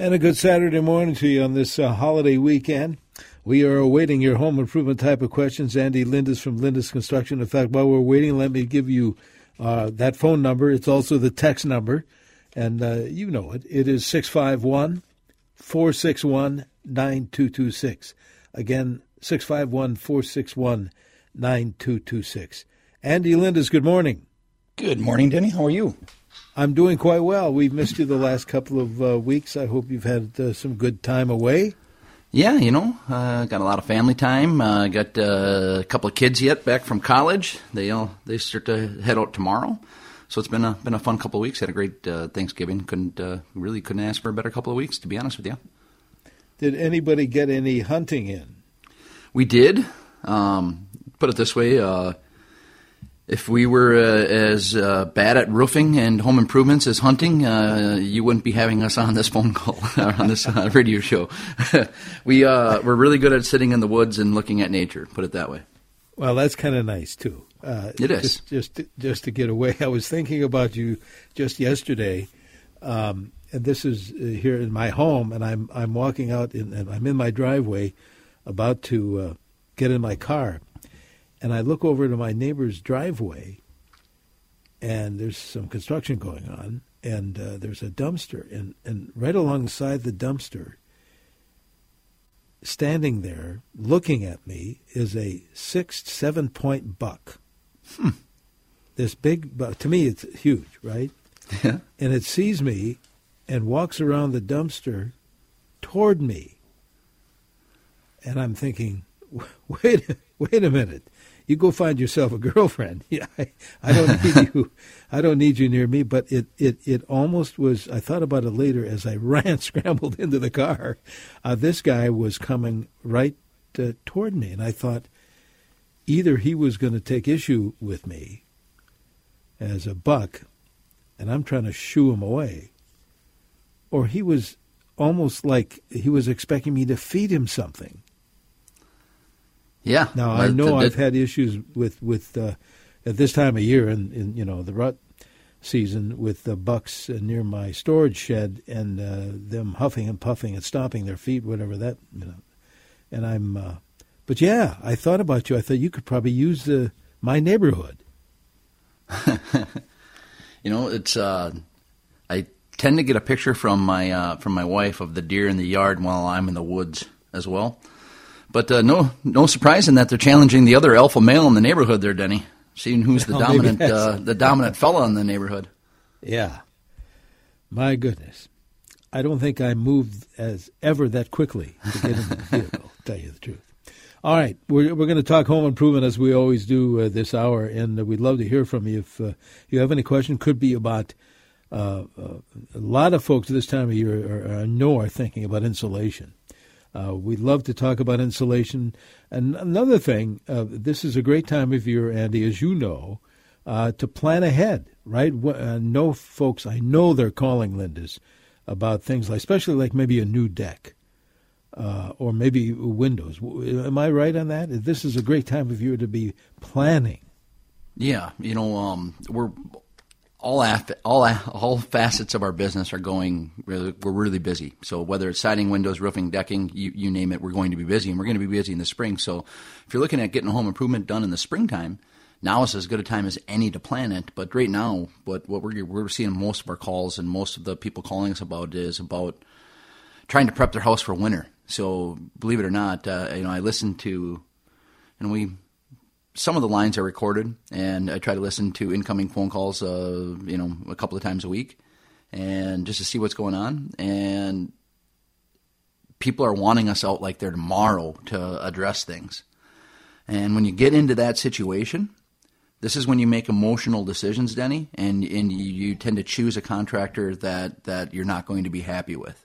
And a good Saturday morning to you on this uh, holiday weekend. We are awaiting your home improvement type of questions. Andy Lindus from Lindus Construction. In fact, while we're waiting, let me give you uh, that phone number. It's also the text number, and uh, you know it. It is 651 461 9226. Again, 651 461 9226. Andy Lindus, good morning. Good morning, Denny. How are you? I'm doing quite well. We've missed you the last couple of uh, weeks. I hope you've had uh, some good time away. Yeah, you know, uh, got a lot of family time. Uh, got uh, a couple of kids yet back from college. They all they start to head out tomorrow, so it's been a been a fun couple of weeks. Had a great uh, Thanksgiving. Couldn't uh, really couldn't ask for a better couple of weeks, to be honest with you. Did anybody get any hunting in? We did. Um, put it this way. If we were uh, as uh, bad at roofing and home improvements as hunting, uh, you wouldn't be having us on this phone call on this uh, radio show. we uh, we're really good at sitting in the woods and looking at nature. Put it that way. Well, that's kind of nice too. Uh, it is just just to, just to get away. I was thinking about you just yesterday, um, and this is here in my home, and I'm I'm walking out in, and I'm in my driveway, about to get in my car and I look over to my neighbor's driveway, and there's some construction going on, and uh, there's a dumpster, and, and right alongside the dumpster, standing there looking at me, is a six, seven point buck. Hmm. This big buck, to me, it's huge, right? Yeah. And it sees me and walks around the dumpster toward me. And I'm thinking, wait, wait a minute you go find yourself a girlfriend. Yeah, I, I don't need you. I don't need you near me. But it, it, it almost was. I thought about it later as I ran, scrambled into the car. Uh, this guy was coming right uh, toward me, and I thought either he was going to take issue with me as a buck, and I'm trying to shoo him away, or he was almost like he was expecting me to feed him something. Yeah. Now I know I've had issues with with uh, at this time of year and in, in, you know the rut season with the bucks near my storage shed and uh, them huffing and puffing and stomping their feet, whatever that you know. And I'm, uh, but yeah, I thought about you. I thought you could probably use the my neighborhood. you know, it's uh, I tend to get a picture from my uh, from my wife of the deer in the yard while I'm in the woods as well. But uh, no, no surprise in that they're challenging the other alpha male in the neighborhood there, Denny. Seeing who's the dominant, uh, the dominant fella in the neighborhood. Yeah, my goodness, I don't think I moved as ever that quickly to get in the vehicle. tell you the truth. All right, we're we're going to talk home improvement as we always do uh, this hour, and uh, we'd love to hear from you if uh, you have any question. Could be about uh, uh, a lot of folks this time of year are, are, know are thinking about insulation. Uh, we love to talk about insulation. And another thing, uh, this is a great time of year, Andy, as you know, uh, to plan ahead, right? Uh, no folks, I know they're calling Lindus about things like, especially like maybe a new deck. Uh, or maybe windows. Am I right on that? This is a great time of year to be planning. Yeah, you know, um, we're all all all facets of our business are going. We're really busy. So whether it's siding, windows, roofing, decking, you, you name it, we're going to be busy, and we're going to be busy in the spring. So if you're looking at getting a home improvement done in the springtime, now is as good a time as any to plan it. But right now, what what we're we're seeing most of our calls and most of the people calling us about is about trying to prep their house for winter. So believe it or not, uh, you know, I listened to, and we some of the lines are recorded, and I try to listen to incoming phone calls, uh, you know, a couple of times a week, and just to see what's going on. And people are wanting us out like they're tomorrow to address things. And when you get into that situation, this is when you make emotional decisions, Denny, and and you, you tend to choose a contractor that that you're not going to be happy with.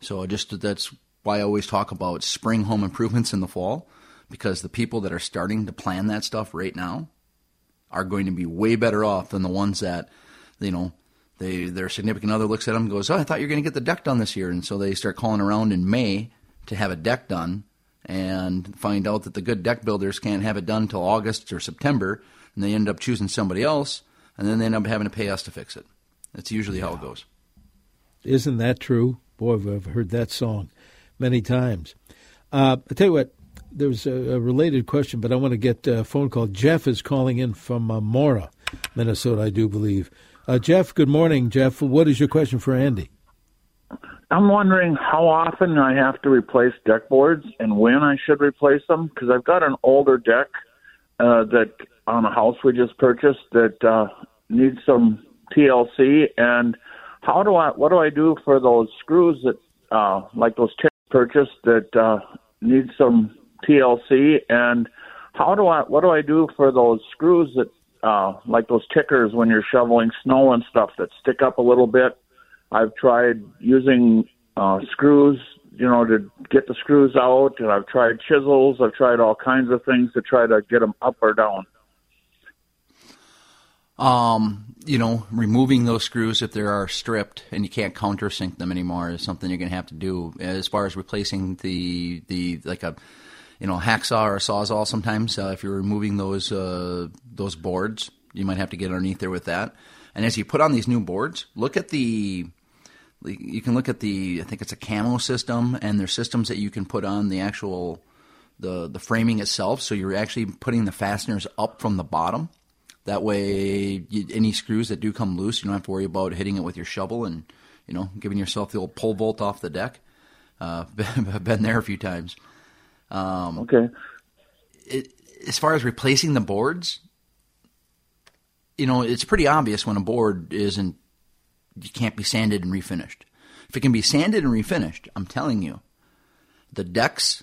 So just that's why I always talk about spring home improvements in the fall because the people that are starting to plan that stuff right now are going to be way better off than the ones that, you know, they their significant other looks at them and goes, "Oh, I thought you were going to get the deck done this year," and so they start calling around in May to have a deck done, and find out that the good deck builders can't have it done until August or September, and they end up choosing somebody else, and then they end up having to pay us to fix it. That's usually yeah. how it goes. Isn't that true? Boy, I've heard that song many times. Uh, I tell you what, there's a, a, related question, but I want to get a phone call. Jeff is calling in from uh, Mora, Minnesota, I do believe. Uh, Jeff, good morning, Jeff. What is your question for Andy? I'm wondering how often I have to replace deck boards and when I should replace them because I've got an older deck uh, that on a house we just purchased that uh, needs some TLC. And how do I? What do I do for those screws that, uh, like those tips purchased that uh, need some TLC? And how do I? What do I do for those screws that, uh, like those tickers when you're shoveling snow and stuff that stick up a little bit? I've tried using uh, screws, you know, to get the screws out, and I've tried chisels. I've tried all kinds of things to try to get them up or down. Um, you know, removing those screws if they are stripped and you can't countersink them anymore is something you're going to have to do. As far as replacing the the like a you know hacksaw or a sawzall, sometimes uh, if you're removing those uh, those boards, you might have to get underneath there with that. And as you put on these new boards, look at the you can look at the I think it's a camo system, and there's systems that you can put on the actual the the framing itself. So you're actually putting the fasteners up from the bottom. That way, you, any screws that do come loose, you don't have to worry about hitting it with your shovel and you know giving yourself the old pull vault off the deck. Uh, been there a few times. Um, okay. It, as far as replacing the boards, you know, it's pretty obvious when a board isn't you can't be sanded and refinished. If it can be sanded and refinished, I'm telling you, the decks,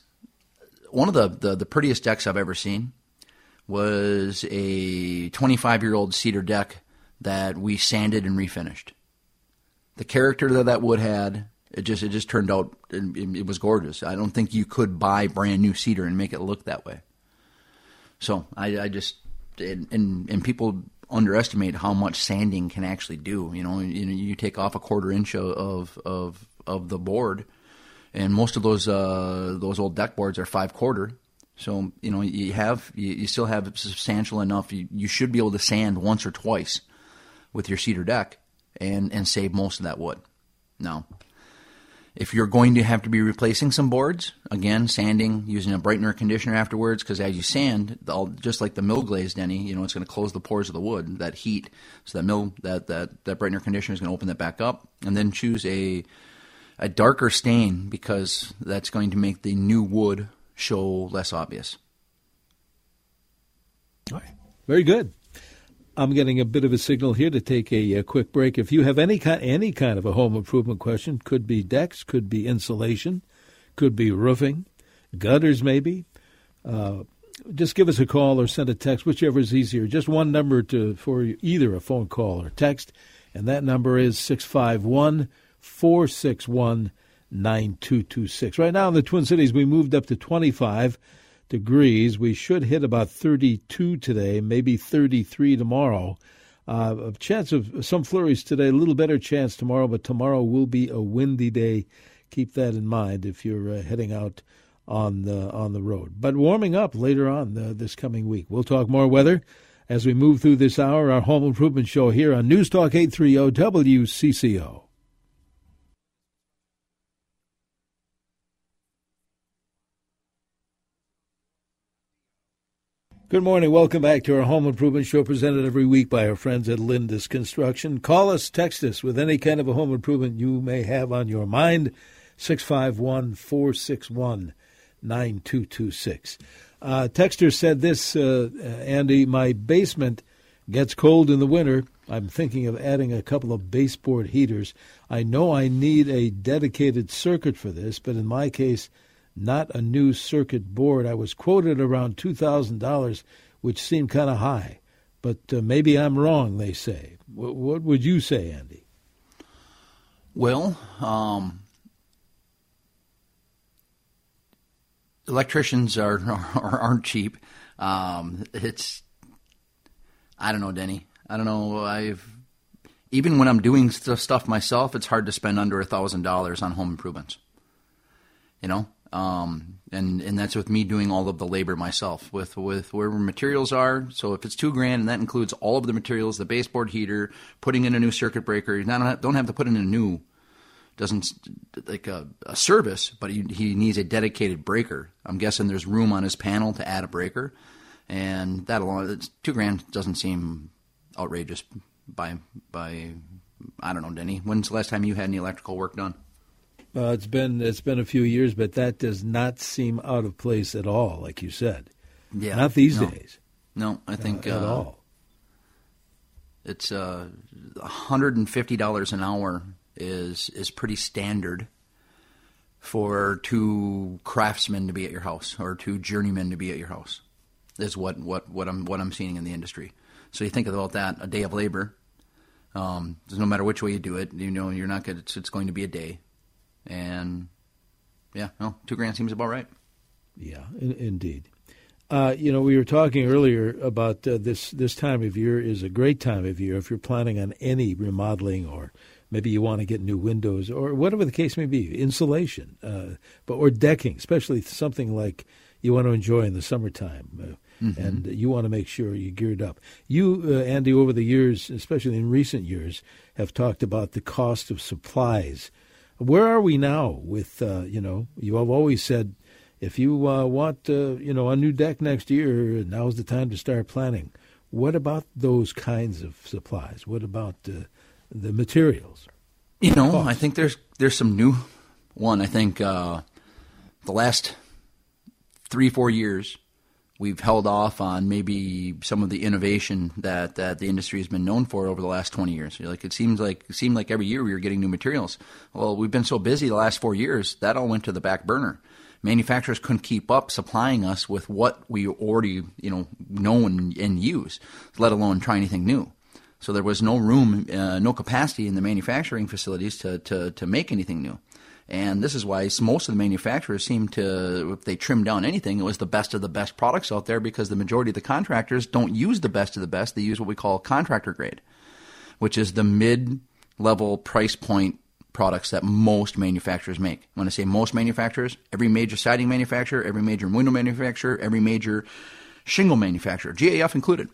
one of the, the, the prettiest decks I've ever seen was a 25 year old cedar deck that we sanded and refinished. The character that that wood had, it just it just turned out it, it was gorgeous. I don't think you could buy brand new cedar and make it look that way. So I, I just and, and and people underestimate how much sanding can actually do. You know, you, you take off a quarter inch of of of the board, and most of those uh, those old deck boards are five quarter. So you know you have you, you still have substantial enough. You, you should be able to sand once or twice with your cedar deck and and save most of that wood. Now, if you're going to have to be replacing some boards, again, sanding, using a brightener conditioner afterwards, because as you sand, just like the mill glaze, Denny, you know, it's going to close the pores of the wood, that heat. So that mill, that, that, that brightener conditioner is going to open that back up. And then choose a, a darker stain because that's going to make the new wood show less obvious. All right. Very good. I'm getting a bit of a signal here to take a, a, quick break. If you have any kind any kind of a home improvement question, could be decks, could be insulation, could be roofing, gutters maybe. Uh, just give us a call or send a text, whichever is easier. Just one number to for either a phone call or text, and that number is 651 461 9226. Right now in the Twin Cities, we moved up to 25 degrees. We should hit about 32 today, maybe 33 tomorrow. Uh, chance of some flurries today, a little better chance tomorrow, but tomorrow will be a windy day. Keep that in mind if you're uh, heading out on the on the road. But warming up later on uh, this coming week. We'll talk more weather as we move through this hour. Our home improvement show here on News Talk 830 WCCO. Good morning. Welcome back to our home improvement show presented every week by our friends at Lindus Construction. Call us, text us with any kind of a home improvement you may have on your mind. 651 461 9226. Uh, Texter said this, uh, Andy, my basement gets cold in the winter. I'm thinking of adding a couple of baseboard heaters. I know I need a dedicated circuit for this, but in my case, not a new circuit board. I was quoted around $2,000, which seemed kind of high. But uh, maybe I'm wrong, they say. W- what would you say, Andy? Well, um, electricians are, are aren't cheap. Um, it's I don't know, Denny. I don't know. I've even when I'm doing stuff myself, it's hard to spend under a thousand dollars on home improvements. You know, um, and and that's with me doing all of the labor myself with with where materials are. So if it's two grand and that includes all of the materials, the baseboard heater, putting in a new circuit breaker, you don't have, don't have to put in a new doesn't like a, a service, but he, he needs a dedicated breaker. I'm guessing there's room on his panel to add a breaker, and that alone, two grand doesn't seem outrageous by by I don't know, Denny. When's the last time you had any electrical work done? Uh, it's been it's been a few years, but that does not seem out of place at all, like you said. Yeah, not these no. days. No, I think uh, at uh, all. It's uh, hundred and fifty dollars an hour is is pretty standard for two craftsmen to be at your house or two journeymen to be at your house. Is what what what I'm what I'm seeing in the industry. So you think about that a day of labor. Um, no matter which way you do it, you know you're not going. It's, it's going to be a day, and yeah, no, two grand seems about right. Yeah, in, indeed. Uh, you know, we were talking earlier about uh, this. This time of year is a great time of year if you're planning on any remodeling, or maybe you want to get new windows, or whatever the case may be, insulation, uh, but or decking, especially something like you want to enjoy in the summertime, uh, mm-hmm. and you want to make sure you're geared up. You, uh, Andy, over the years, especially in recent years, have talked about the cost of supplies. Where are we now? With uh, you know, you have always said if you uh, want uh, you know a new deck next year, now's the time to start planning. What about those kinds of supplies? What about uh, the materials? You know, Cost? I think there's there's some new one. I think uh, the last three four years we've held off on maybe some of the innovation that, that the industry has been known for over the last 20 years. Like it seems like it seemed like every year we were getting new materials. Well, we've been so busy the last four years that all went to the back burner manufacturers couldn't keep up supplying us with what we already you know know and, and use, let alone try anything new. So there was no room, uh, no capacity in the manufacturing facilities to, to, to make anything new. And this is why most of the manufacturers seem to, if they trim down anything, it was the best of the best products out there because the majority of the contractors don't use the best of the best. They use what we call contractor grade, which is the mid level price point products that most manufacturers make. When I say most manufacturers, every major siding manufacturer, every major window manufacturer, every major shingle manufacturer, GAF included.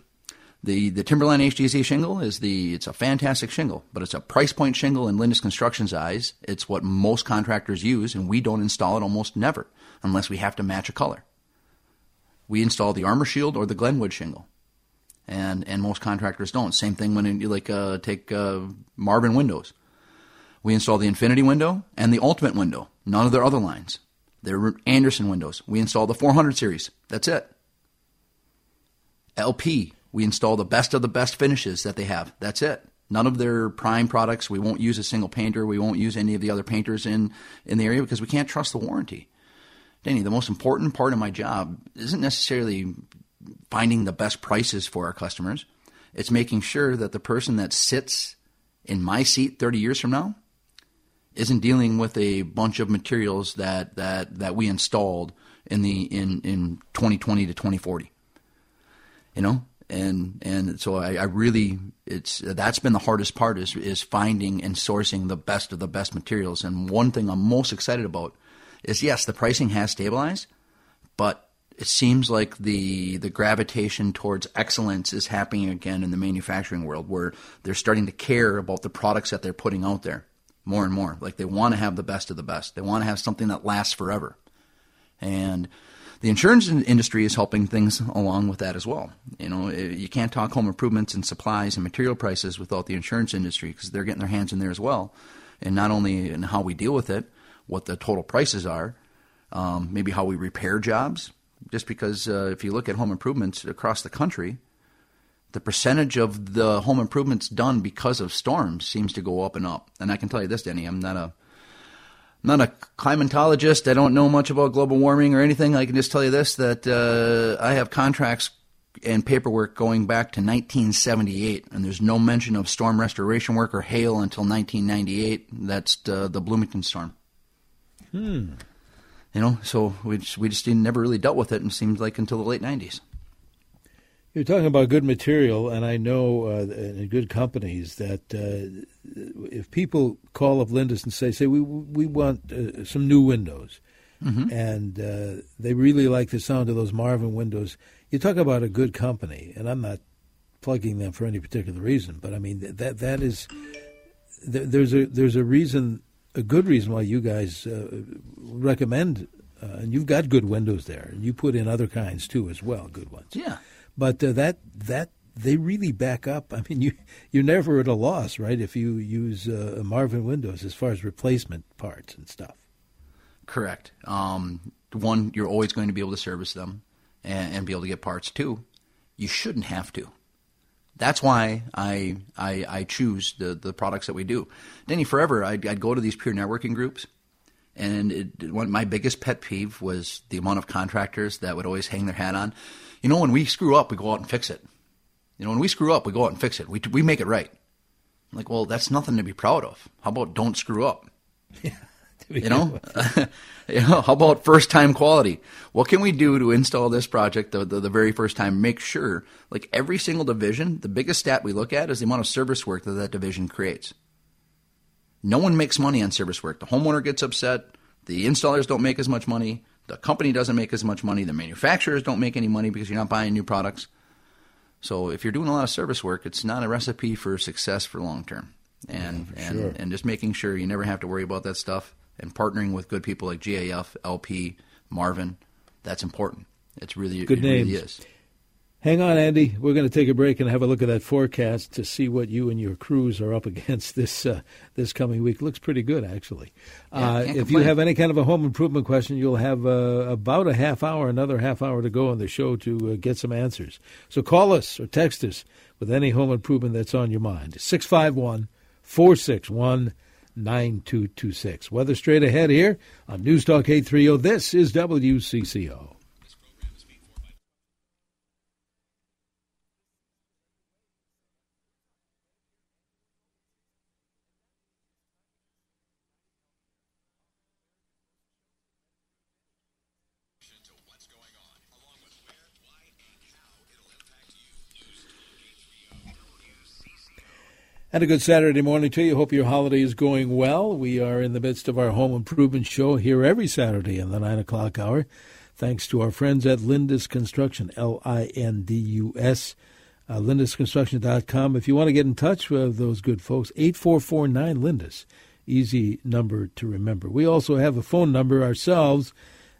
The the Timberline HDZ shingle is the it's a fantastic shingle, but it's a price point shingle in Lindus Construction's eyes. It's what most contractors use, and we don't install it almost never unless we have to match a color. We install the Armor Shield or the Glenwood shingle, and and most contractors don't. Same thing when you like uh, take uh, Marvin windows we install the Infinity window and the Ultimate window, none of their other lines. They're Andersen windows. We install the 400 series. That's it. LP, we install the best of the best finishes that they have. That's it. None of their prime products. We won't use a single painter. We won't use any of the other painters in, in the area because we can't trust the warranty. Danny, the most important part of my job isn't necessarily finding the best prices for our customers. It's making sure that the person that sits in my seat 30 years from now isn't dealing with a bunch of materials that that that we installed in the in in 2020 to 2040 you know and and so I, I, really it's that's been the hardest part is is finding and sourcing the best of the best materials and one thing I'm most excited about is yes the pricing has stabilized but it seems like the the gravitation towards excellence is happening again in the manufacturing world where they're starting to care about the products that they're putting out there more and more. Like they want to have the best of the best. They want to have something that lasts forever. And the insurance industry is helping things along with that as well. You know, eh, you can't talk home improvements and supplies and material prices without the insurance industry because they're getting their hands in there as well. And not only in how we deal with it, what the total prices are, um, maybe how we repair jobs. Just because uh, if you look at home improvements across the country, the percentage of the home improvements done because of storms seems to go up and up. And I can tell you this, Denny, I'm not a not a climatologist. I don't know much about global warming or anything. I can just tell you this: that uh, I have contracts and paperwork going back to 1978, and there's no mention of storm restoration work or hail until 1998. That's the, the Bloomington storm. Hmm. You know, so we just, we just never really dealt with it, and it seems like until the late 90s. You're talking about good material, and I know uh, in good companies that uh, if people call up Lindus and say, "Say we we want uh, some new windows," mm-hmm. and uh, they really like the sound of those Marvin windows, you talk about a good company, and I'm not plugging them for any particular reason, but I mean that that is there's a there's a reason a good reason why you guys uh, recommend, uh, and you've got good windows there, and you put in other kinds too as well, good ones. Yeah. But uh, that that they really back up. I mean, you you're never at a loss, right? If you use uh, Marvin windows as far as replacement parts and stuff. Correct. Um, one, you're always going to be able to service them and, and be able to get parts. Two, you shouldn't have to. That's why I, I, I choose the, the products that we do. Denny, forever, I'd, I'd go to these peer networking groups, and it, one, my biggest pet peeve was the amount of contractors that would always hang their hat on. You know, when we screw up, we go out and fix it. You know, when we screw up, we go out and fix it. We, we make it right. I'm like, well, that's nothing to be proud of. How about don't screw up? You know, you know, how about first time quality? What can we do to install this project the, the, the, very first time? Make sure, like every single division, the biggest stat we look at is the amount of service work that that division creates. No one makes money on service work. The homeowner gets upset. The installers don't make as much money. The company doesn't make as much money. The manufacturers don't make any money because you're not buying new products. So if you're doing a lot of service work, it's not a recipe for success for long term. And yeah, and sure. and just making sure you never have to worry about that stuff and partnering with good people like GAF, LP, Marvin, that's important. It's really good it names. Really is. Hang on, Andy. We're going to take a break and have a look at that forecast to see what you and your crews are up against this uh, this coming week. Looks pretty good, actually. Yeah, uh, if you have any kind of a home improvement question, you'll have uh, about a half hour, another half hour to go on the show to uh, get some answers. So call us or text us with any home improvement that's on your mind. 651 461 9226. Weather straight ahead here on News Talk 830. This is WCCO. And a good Saturday morning to you. Hope your holiday is going well. We are in the midst of our home improvement show here every Saturday in the 9 o'clock hour. Thanks to our friends at Lindus Construction, L I N D U S, uh, lindusconstruction.com. If you want to get in touch with those good folks, 8449 Lindus. Easy number to remember. We also have a phone number ourselves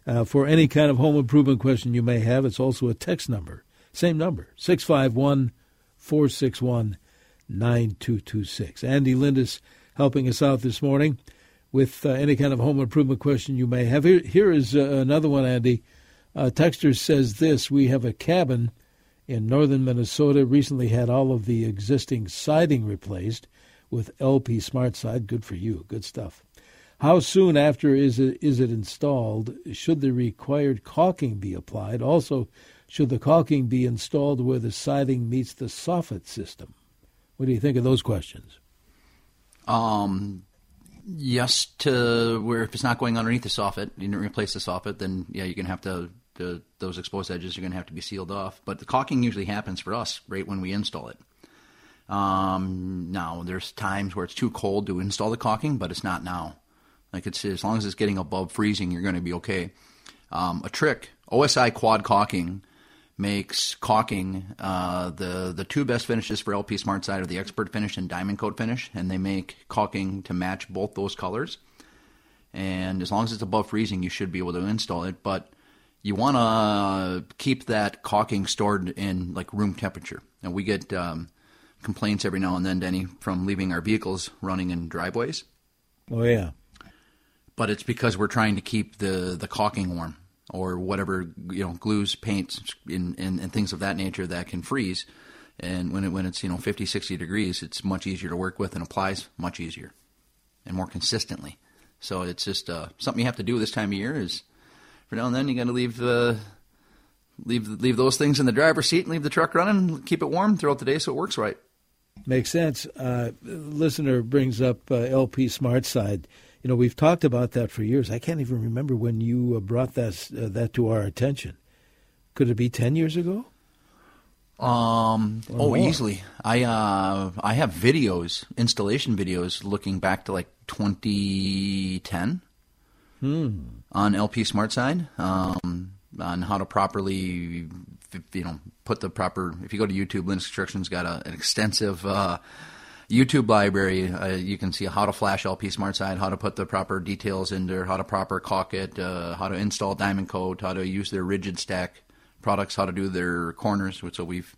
uh, for any kind of home improvement question you may have. It's also a text number. Same number, 651 461 9226. Andy Lindus helping us out this morning with uh, any kind of home improvement question you may have. Here, here is uh, another one, Andy. Uh, Texter says this We have a cabin in northern Minnesota, recently had all of the existing siding replaced with LP Smart Side. Good for you. Good stuff. How soon after is it, is it installed? Should the required caulking be applied? Also, should the caulking be installed where the siding meets the soffit system? What do you think of those questions? Um, yes, to where if it's not going underneath the soffit, you didn't replace the soffit, then yeah, you're gonna have to the, those exposed edges are gonna have to be sealed off. But the caulking usually happens for us right when we install it. Um, now there's times where it's too cold to install the caulking, but it's not now. Like it's as long as it's getting above freezing, you're going to be okay. Um, a trick: OSI quad caulking makes caulking uh, the the two best finishes for LP Smart Side are the Expert Finish and Diamond Coat Finish, and they make caulking to match both those colors. And as long as it's above freezing, you should be able to install it. But you want to keep that caulking stored in like room temperature. And we get um, complaints every now and then, Denny, from leaving our vehicles running in driveways. Oh yeah, But it's because we're trying to keep the the caulking warm or whatever you know glues, paints, and, and, and things of that nature that can freeze. And when it when it's you know 50, 60 degrees, it's much easier to work with and applies much easier and more consistently. So it's just uh, something you have to do this time of year. Is for now and then you got to leave the leave leave those things in the driver's seat and leave the truck running, keep it warm throughout the day so it works right. makes sense. Uh, listener brings up uh, LP Smart Side. You know, we've talked about that for years. I can't even remember when you uh, brought that uh, that to our attention. Could it be ten years ago? Um. Or oh, more. easily. I uh I have videos, installation videos, looking back to like 2010 on LP Smart Side. Um, on how to properly, you know, put the proper. If you go to YouTube, Lindus Construction's got a, an extensive uh, YouTube library, uh, you can see how to flash LP SmartSide, how to put the proper details in there, how to proper caulk it, uh, how to install Diamond Coat, how to use their rigid stack products, how to do their corners. So we've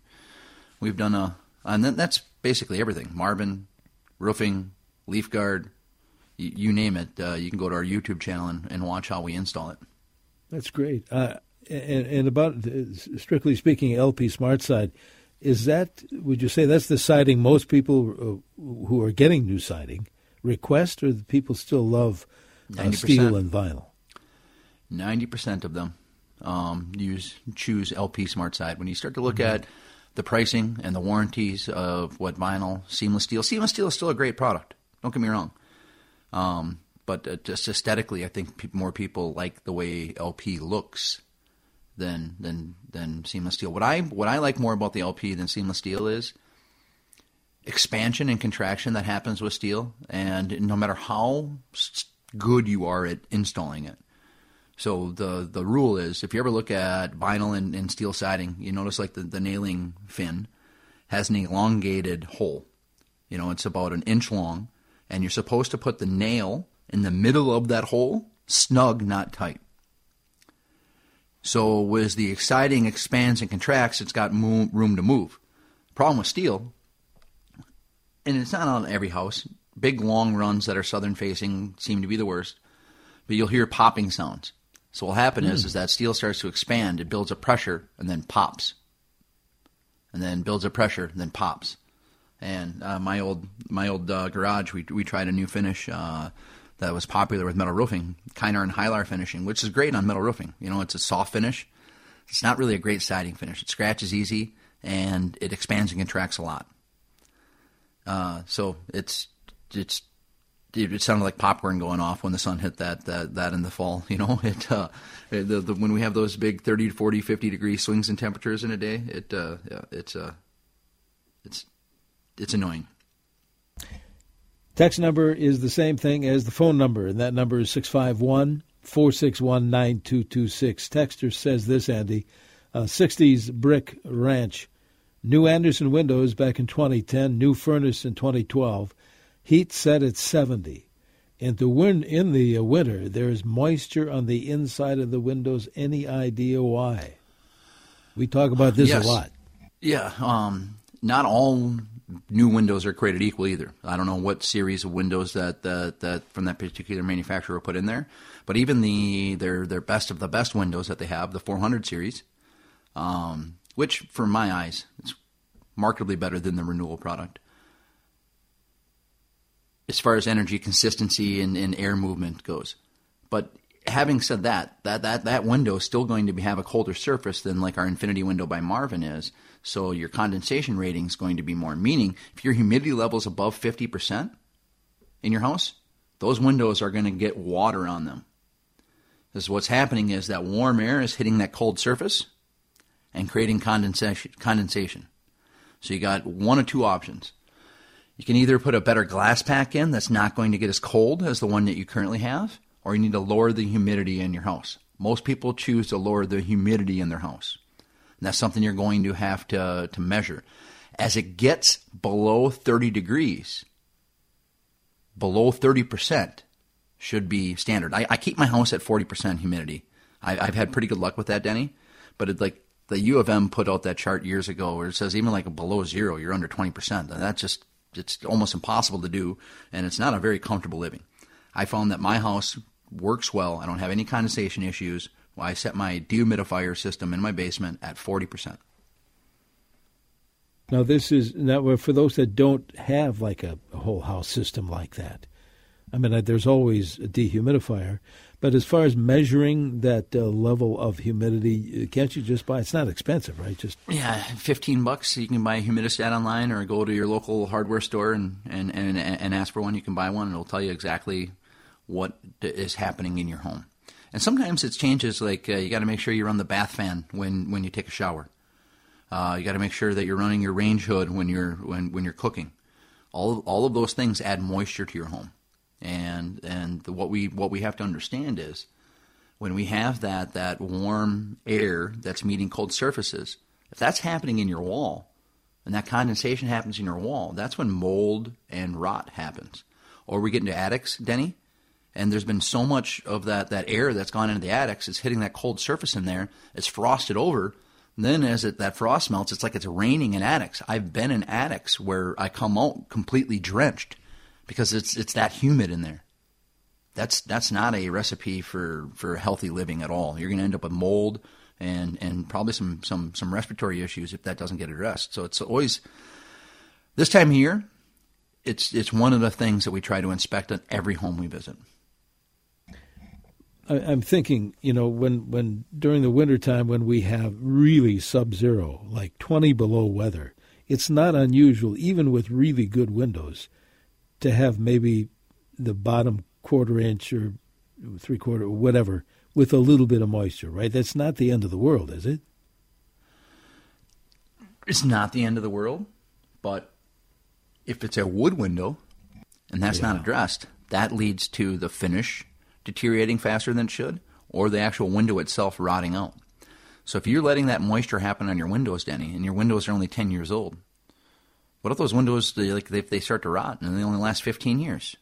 we've done a, and that's basically everything. Marvin, roofing, leaf guard, you, you name it. Uh, you can go to our YouTube channel and, and, watch how we install it. That's great. Uh, and, and, about strictly speaking, LP Smart SmartSide is that, would you say that's the siding most people uh, who are getting new siding request, or the people still love uh, steel and vinyl? 90% of them um, use choose LP Smart Side. When you start to look mm-hmm. at the pricing and the warranties of what vinyl, seamless steel, seamless steel is still a great product. Don't get me wrong. Um, but uh, just aesthetically, I think pe- more people like the way LP looks than than than seamless steel. What I what I like more about the LP than seamless steel is expansion and contraction that happens with steel, and no matter how good you are at installing it. So the the rule is, if you ever look at vinyl and, and steel siding, you notice like the, the nailing fin has an elongated hole. You know, it's about an inch long, and you're supposed to put the nail in the middle of that hole, snug, not tight. So as the exciting expands and contracts, it's got room to move. Problem with steel, and it's not on every house. Big long runs that are southern facing seem to be the worst, but you'll hear popping sounds. So what'll happen mm. is, hmm. is that steel starts to expand, it builds a pressure, and then pops, and then builds a pressure, and then pops. And uh, my old my old uh, garage, we we tried a new finish. Uh, that was popular with metal roofing, Kynar and Hylar finishing, which is great on metal roofing. You know, it's a soft finish. It's not really a great siding finish. It scratches easy and it expands and contracts a lot. Uh, so it's it's it, sounded like popcorn going off when the sun hit that that, that in the fall. You know, it, uh, the, the, when we have those big 30 to 40, 50 degree swings in temperatures in a day, it uh, yeah, it's uh, it's it's annoying. Text number is the same thing as the phone number, and that number is 651 461 9226. Texter says this, Andy uh, 60s brick ranch, new Andersen windows back in 2010, new furnace in 2012, heat set at 70. And the, win- in the winter, there is moisture on the inside of the windows. Any idea why? We talk about this yes. a lot. Yeah, um, not all new windows are created equal either. I don't know what series of windows that that, that from that particular manufacturer put in there, but even the their their best of the best windows that they have, the 400 series, um, which for my eyes, it's markedly better than the renewal product. As far as energy consistency and, and air movement goes, but having said that, that that that window is still going to be, have a colder surface than like our Infinity window by Marvin is. So your condensation rating is going to be more. Meaning, if your humidity level is above 50% in your house, those windows are going to get water on them. Because what's happening is that warm air is hitting that cold surface and creating condensation. condensation. So you got one or two options. You can either put a better glass pack in that's not going to get as cold as the one that you currently have, or you need to lower the humidity in your house. Most people choose to lower the humidity in their house. And that's something you're going to have to, to measure. As it gets below 30 degrees, below 30% should be standard. I, I keep my house at 40% humidity. I, have had pretty good luck with that, Denny. But it, like the U of M put out that chart years ago where it says even like below zero, you're under 20%. And that's just, it's almost impossible to do. And it's not a very comfortable living. I found that my house works well. I don't have any condensation issues. I set my dehumidifier system in my basement at 40%. Now, this is now for those that don't have like a, a whole house system like that. I mean, there's always a dehumidifier, but as far as measuring that uh, level of humidity, uh, can't you just buy? It's not expensive, right? Just yeah, fifteen bucks. You can buy a humidistat online, or go to your local hardware store and and and, and ask for one. You can buy one, and it'll tell you exactly what is happening in your home. And sometimes it's changes like uh, you got to make sure you run the bath fan when, when you take a shower. Uh, you got to make sure that you're running your range hood when you're when, when you're cooking. All all of those things add moisture to your home, and and the, what we what we have to understand is when we have that that warm air that's meeting cold surfaces, if that's happening in your wall, and that condensation happens in your wall, that's when mold and rot happens. Or we get into attics, Denny, and there's been so much of that, that air that's gone into the attics, it's hitting that cold surface in there, it's frosted over. then as it, that frost melts, it's like it's raining in attics. I've been in attics where I come out completely drenched because it's it's that humid in there. That's that's not a recipe for, for healthy living at all. You're going to end up with mold and and probably some some some respiratory issues if that doesn't get addressed. So it's always this time of year. It's it's one of the things that we try to inspect at every home we visit. I'm thinking, you know, when when during the wintertime when we have really sub-zero, like 20 below weather, it's not unusual, even with really good windows, to have maybe the bottom quarter inch or three quarter or whatever with a little bit of moisture, right? That's not the end of the world, is it? It's not the end of the world, but if it's a wood window and that's yeah. not addressed, that leads to the finish deteriorating faster than it should or the actual window itself rotting out. So if you're letting that moisture happen on your windows, Denny, and your windows are only 10 years old, what if those windows, they, like, if they start to rot and they only last 15 years?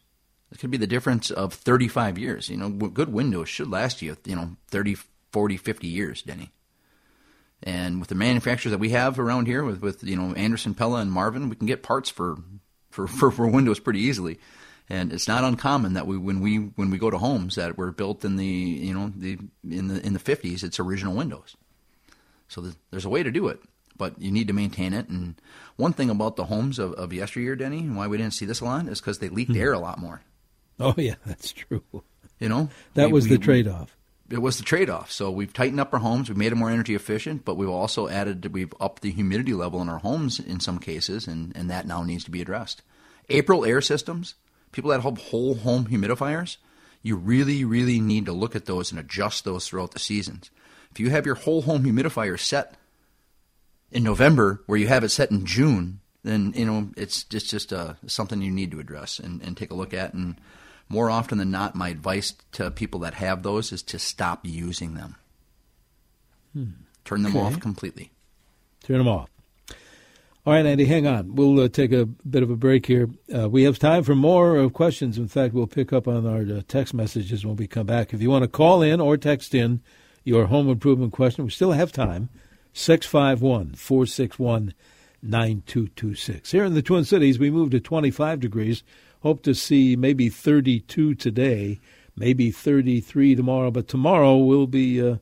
It could be the difference of 35 years. You know, good windows should last you, you know, 30, 40, 50 years, Denny. And with the manufacturers that we have around here, with, with you know Andersen, Pella, and Marvin, we can get parts for, for, for, for windows pretty easily. And it's not uncommon that we when we when we go to homes that were built in the you know the in the in the 50s, it's original windows. So there's a way to do it, but you need to maintain it. And one thing about the homes of, of yesteryear, Denny, and why we didn't see this a lot is because they leaked hmm. air a lot more. Oh yeah, that's true. You know, that we, was we, the trade-off. It was the trade-off. So we've tightened up our homes. We've made them more energy efficient, but we've also added. We've upped the humidity level in our homes in some cases, and and that now needs to be addressed. Aprilaire systems. People that have whole home humidifiers, you really, really need to look at those and adjust those throughout the seasons. If you have your whole home humidifier set in November, where you have it set in June, then you know it's just just uh, something you need to address and, and take a look at. And more often than not, my advice to people that have those is to stop using them. Hmm. Turn them okay. off completely. Turn them off. All right, Andy, hang on. We'll uh, take a bit of a break here. Uh, we have time for more uh, questions. In fact, we'll pick up on our uh, text messages when we come back. If you want to call in or text in your home improvement question, we still have time. 651 461 9226. Here in the Twin Cities, we moved to 25 degrees Hope to see maybe 32 today, maybe 33 tomorrow, but tomorrow will be uh,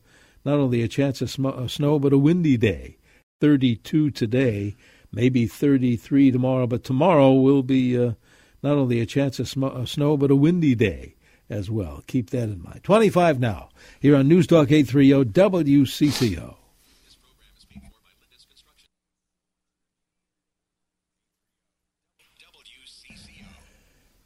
not only a chance of sm- snow, but a windy day. 32 today, maybe 33 tomorrow, but tomorrow will be uh, not only a chance of sm- snow, but a windy day as well. Keep that in mind. 25 now, here on News Talk 830 WCCO.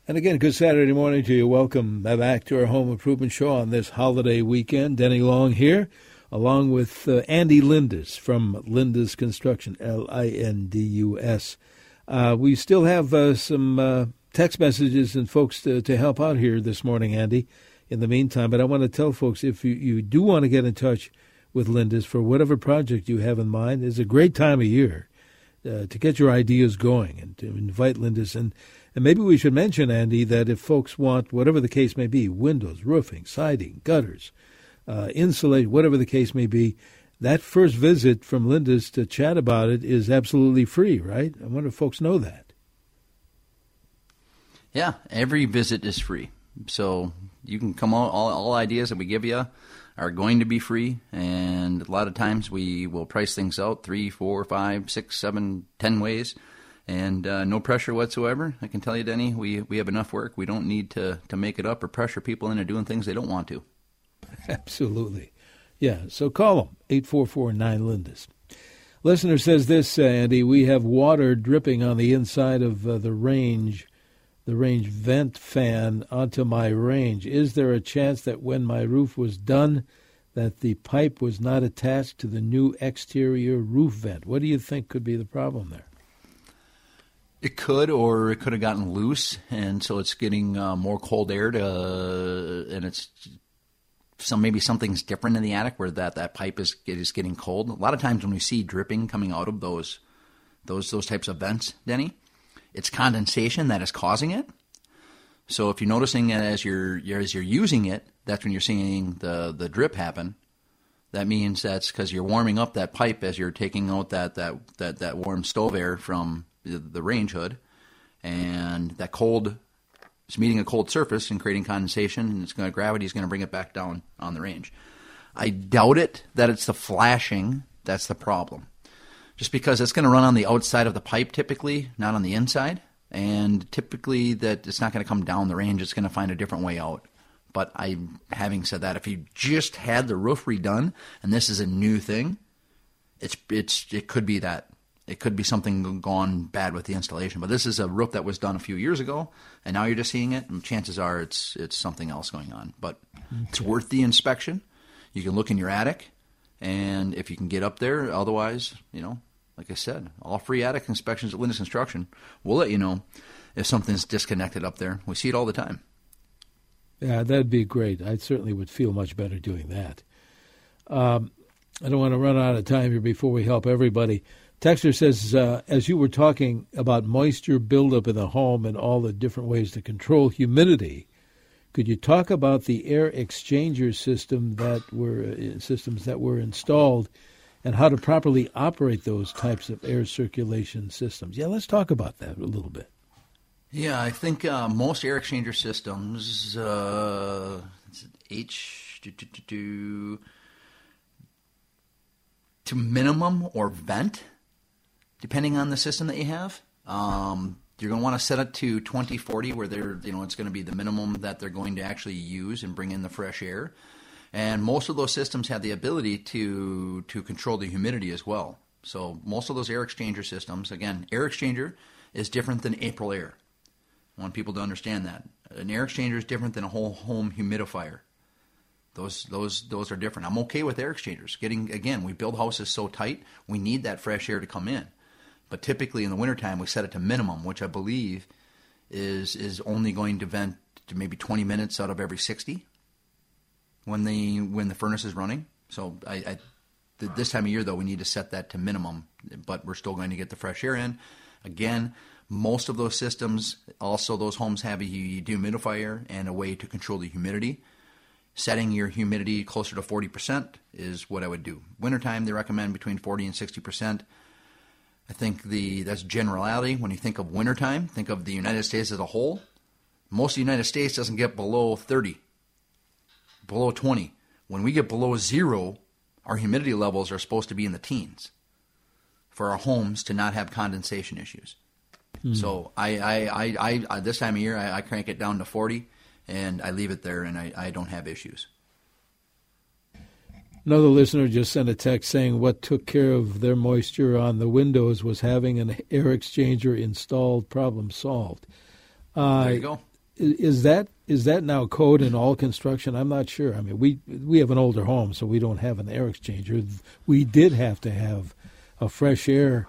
And again, good Saturday morning to you. Welcome back to our home improvement show on this holiday weekend. Denny Long here, along with uh, Andy Lindus from Lindus Construction, L I N D U S. Uh, we still have uh, some uh, text messages and folks to, to help out here this morning, Andy, in the meantime. But I want to tell folks if you, you do want to get in touch with Lindus for whatever project you have in mind, it's a great time of year uh, to get your ideas going and to invite Lindus. And and maybe we should mention, Andy, that if folks want, whatever the case may be, windows, roofing, siding, gutters, uh, insulate, whatever the case may be, that first visit from Lindus to chat about it is absolutely free, right? I wonder if folks know that. Yeah, every visit is free. So you can come on, all, all ideas that we give you are going to be free. And a lot of times we will price things out three, four, five, six, seven, ten ways and uh, no pressure whatsoever. I can tell you, Denny, we, we have enough work. We don't need to, to make it up or pressure people into doing things they don't want to. Absolutely. Yeah, so call them, 844-9-LINDUS. Listener says this, uh, Andy, we have water dripping on the inside of uh, the range, the range vent fan onto my range. Is there a chance that when my roof was done, that the pipe was not attached to the new exterior roof vent? What do you think could be the problem there? It could, or it could have gotten loose, and so it's getting uh, more cold air to, uh, and it's some maybe something's different in the attic where that, that pipe is is getting cold. A lot of times when we see dripping coming out of those those those types of vents, Denny. It's condensation that is causing it. So if you're noticing it as you're, as you're using it, that's when you're seeing the the drip happen. That means that's because you're warming up that pipe as you're taking out that that that, that warm stove air from the, the range hood, and that cold is meeting a cold surface and creating condensation, and it's going gravity is going to bring it back down on the range. I doubt it that it's the flashing that's the problem, just because it's going to run on the outside of the pipe typically, not on the inside, and typically that it's not going to come down the range. It's going to find a different way out. But I, having said that, if you just had the roof redone and this is a new thing, it's it's it could be that it could be something gone bad with the installation. But this is a roof that was done a few years ago, and now you're just seeing it. And chances are it's it's something else going on. But it's worth the inspection. You can look in your attic, and if you can get up there, otherwise, you know, like I said, all free attic inspections at Lindus Construction. We'll let you know if something's disconnected up there. We see it all the time. Yeah, that'd be great. I certainly would feel much better doing that. Um, I don't want to run out of time here before we help everybody. Texter says, uh, as you were talking about moisture buildup in the home and all the different ways to control humidity, could you talk about the air exchanger system that were uh, systems that were installed, and how to properly operate those types of air circulation systems? Yeah, let's talk about that a little bit. Yeah, I think uh, most air exchanger systems, uh, H to, to, minimum or vent, depending on the system that you have. Um, you're going to want to set it to 2040, where they're you know it's going to be the minimum that they're going to actually use and bring in the fresh air. And most of those systems have the ability to to control the humidity as well. So most of those air exchanger systems, again, air exchanger is different than Aprilaire. I want people to understand that an air exchanger is different than a whole home humidifier. Those those those are different. I'm okay with air exchangers. Getting again, we build houses so tight, we need that fresh air to come in. But typically in the wintertime we set it to minimum, which I believe is is only going to vent to maybe 20 minutes out of every 60 when the when the furnace is running. So I, I this time of year though we need to set that to minimum, but we're still going to get the fresh air in. Again, most of those systems, also those homes have a dehumidifier and a way to control the humidity. Setting your humidity closer to 40% is what I would do. Wintertime, they recommend between 40 and 60%. I think the that's generality. When you think of wintertime, think of the United States as a whole. Most of the United States doesn't get below 30, below 20. When we get below zero, our humidity levels are supposed to be in the teens for our homes to not have condensation issues. Mm. So I, I, I, I, this time of year, I, I, crank it down to 40 and I leave it there and I, I don't have issues. Another listener just sent a text saying what took care of their moisture on the windows was having an air exchanger installed, problem solved. Uh, there you go. Is that is that now code in all construction? I'm not sure. I mean, we we have an older home, so we don't have an air exchanger. We did have to have a fresh air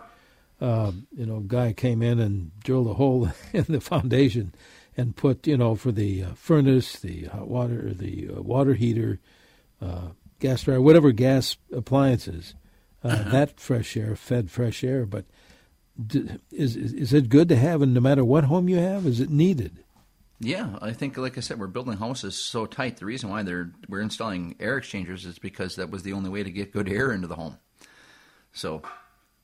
uh, you know, guy came in and drilled a hole in the foundation and put, you know, for the uh, furnace, the hot water, the uh, water heater, uh, gas dryer, whatever gas appliances, uh, uh-huh. that fresh air fed fresh air. But d- is, is is it good to have, and no matter what home you have, is it needed? Yeah, I think, like I said, we're building houses so tight. The reason why they're we're installing air exchangers is because that was the only way to get good air into the home. So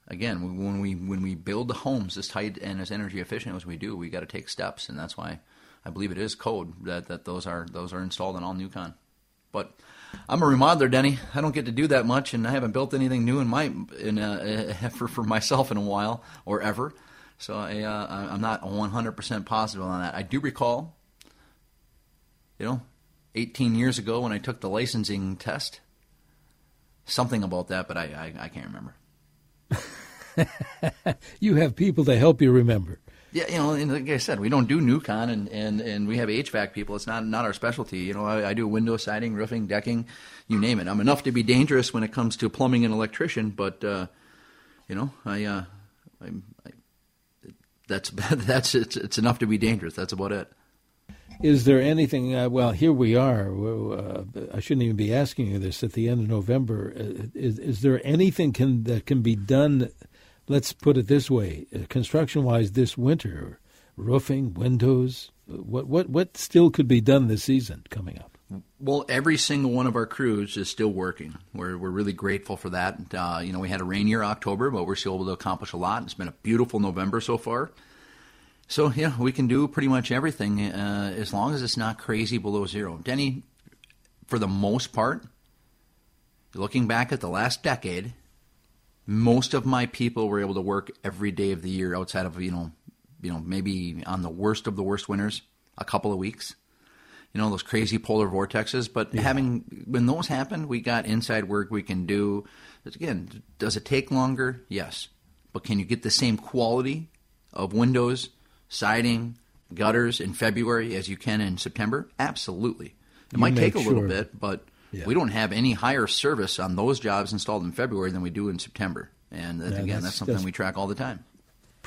again, when we when we build the homes as tight and as energy efficient as we do, we got to take steps, and that's why I believe it is code that, that those are those are installed in all NuCon. But I'm a remodeler, Denny. I don't get to do that much, and I haven't built anything new in my in uh, for for myself in a while or ever. So I uh, I'm not 100% positive on that. I do recall, you know, 18 years ago when I took the licensing test, something about that, but I I, I can't remember. you have people to help you remember. Yeah, you know, and like I said, we don't do NuCon, and, and, and we have HVAC people. It's not not our specialty. You know, I, I do window siding, roofing, decking, you name it. I'm enough to be dangerous when it comes to plumbing and electrician, but uh, you know, I, uh, I, I that's that's it's, it's enough to be dangerous. That's about it. Is there anything? Uh, well, here we are. Uh, I shouldn't even be asking you this at the end of November. Uh, is, is there anything can, that can be done let's put it this way: uh, construction-wise, this winter, roofing, windows, uh, what what what still could be done this season coming up? Well, every single one of our crews is still working. We're, we're really grateful for that. Uh, you know, we had a rainier October, but we're still able to accomplish a lot. It's been a beautiful November so far. So, yeah, we can do pretty much everything uh, as long as it's not crazy below zero. Denny, for the most part, looking back at the last decade, most of my people were able to work every day of the year outside of, you know, you know, maybe on the worst of the worst winters, a couple of weeks you know those crazy polar vortexes. But yeah. having when those happen, we got inside work we can do. Again, does it take longer? Yes, but can you get the same quality of windows, siding, gutters in February as you can in September? Absolutely. It you might take a little bit, but yeah. we don't have any higher service on those jobs installed in February than we do in September. And yeah, again, that's, that's something that's, we track all the time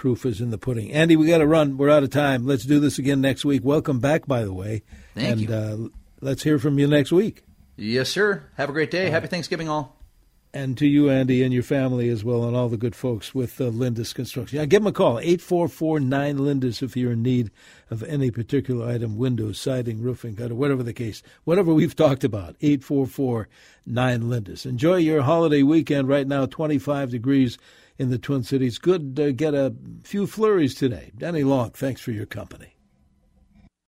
proof is in the pudding. Andy, we got to run. We're out of time. Let's do this again next week. Welcome back, by the way. Thank and, you. Uh, let's hear from you next week. Yes, sir. Have a great day. Uh, Happy Thanksgiving, all. And to you, Andy, and your family as well, and all the good folks with uh, Lindus Construction. Yeah, give them a call, 844 9 Lindus, if you're in need of any particular item windows, siding, roofing, gutter, whatever the case, whatever we've talked about, 844 9 Lindus. Enjoy your holiday weekend right now, 25 degrees in the Twin Cities. Good to get a few flurries today. Danny Long, thanks for your company.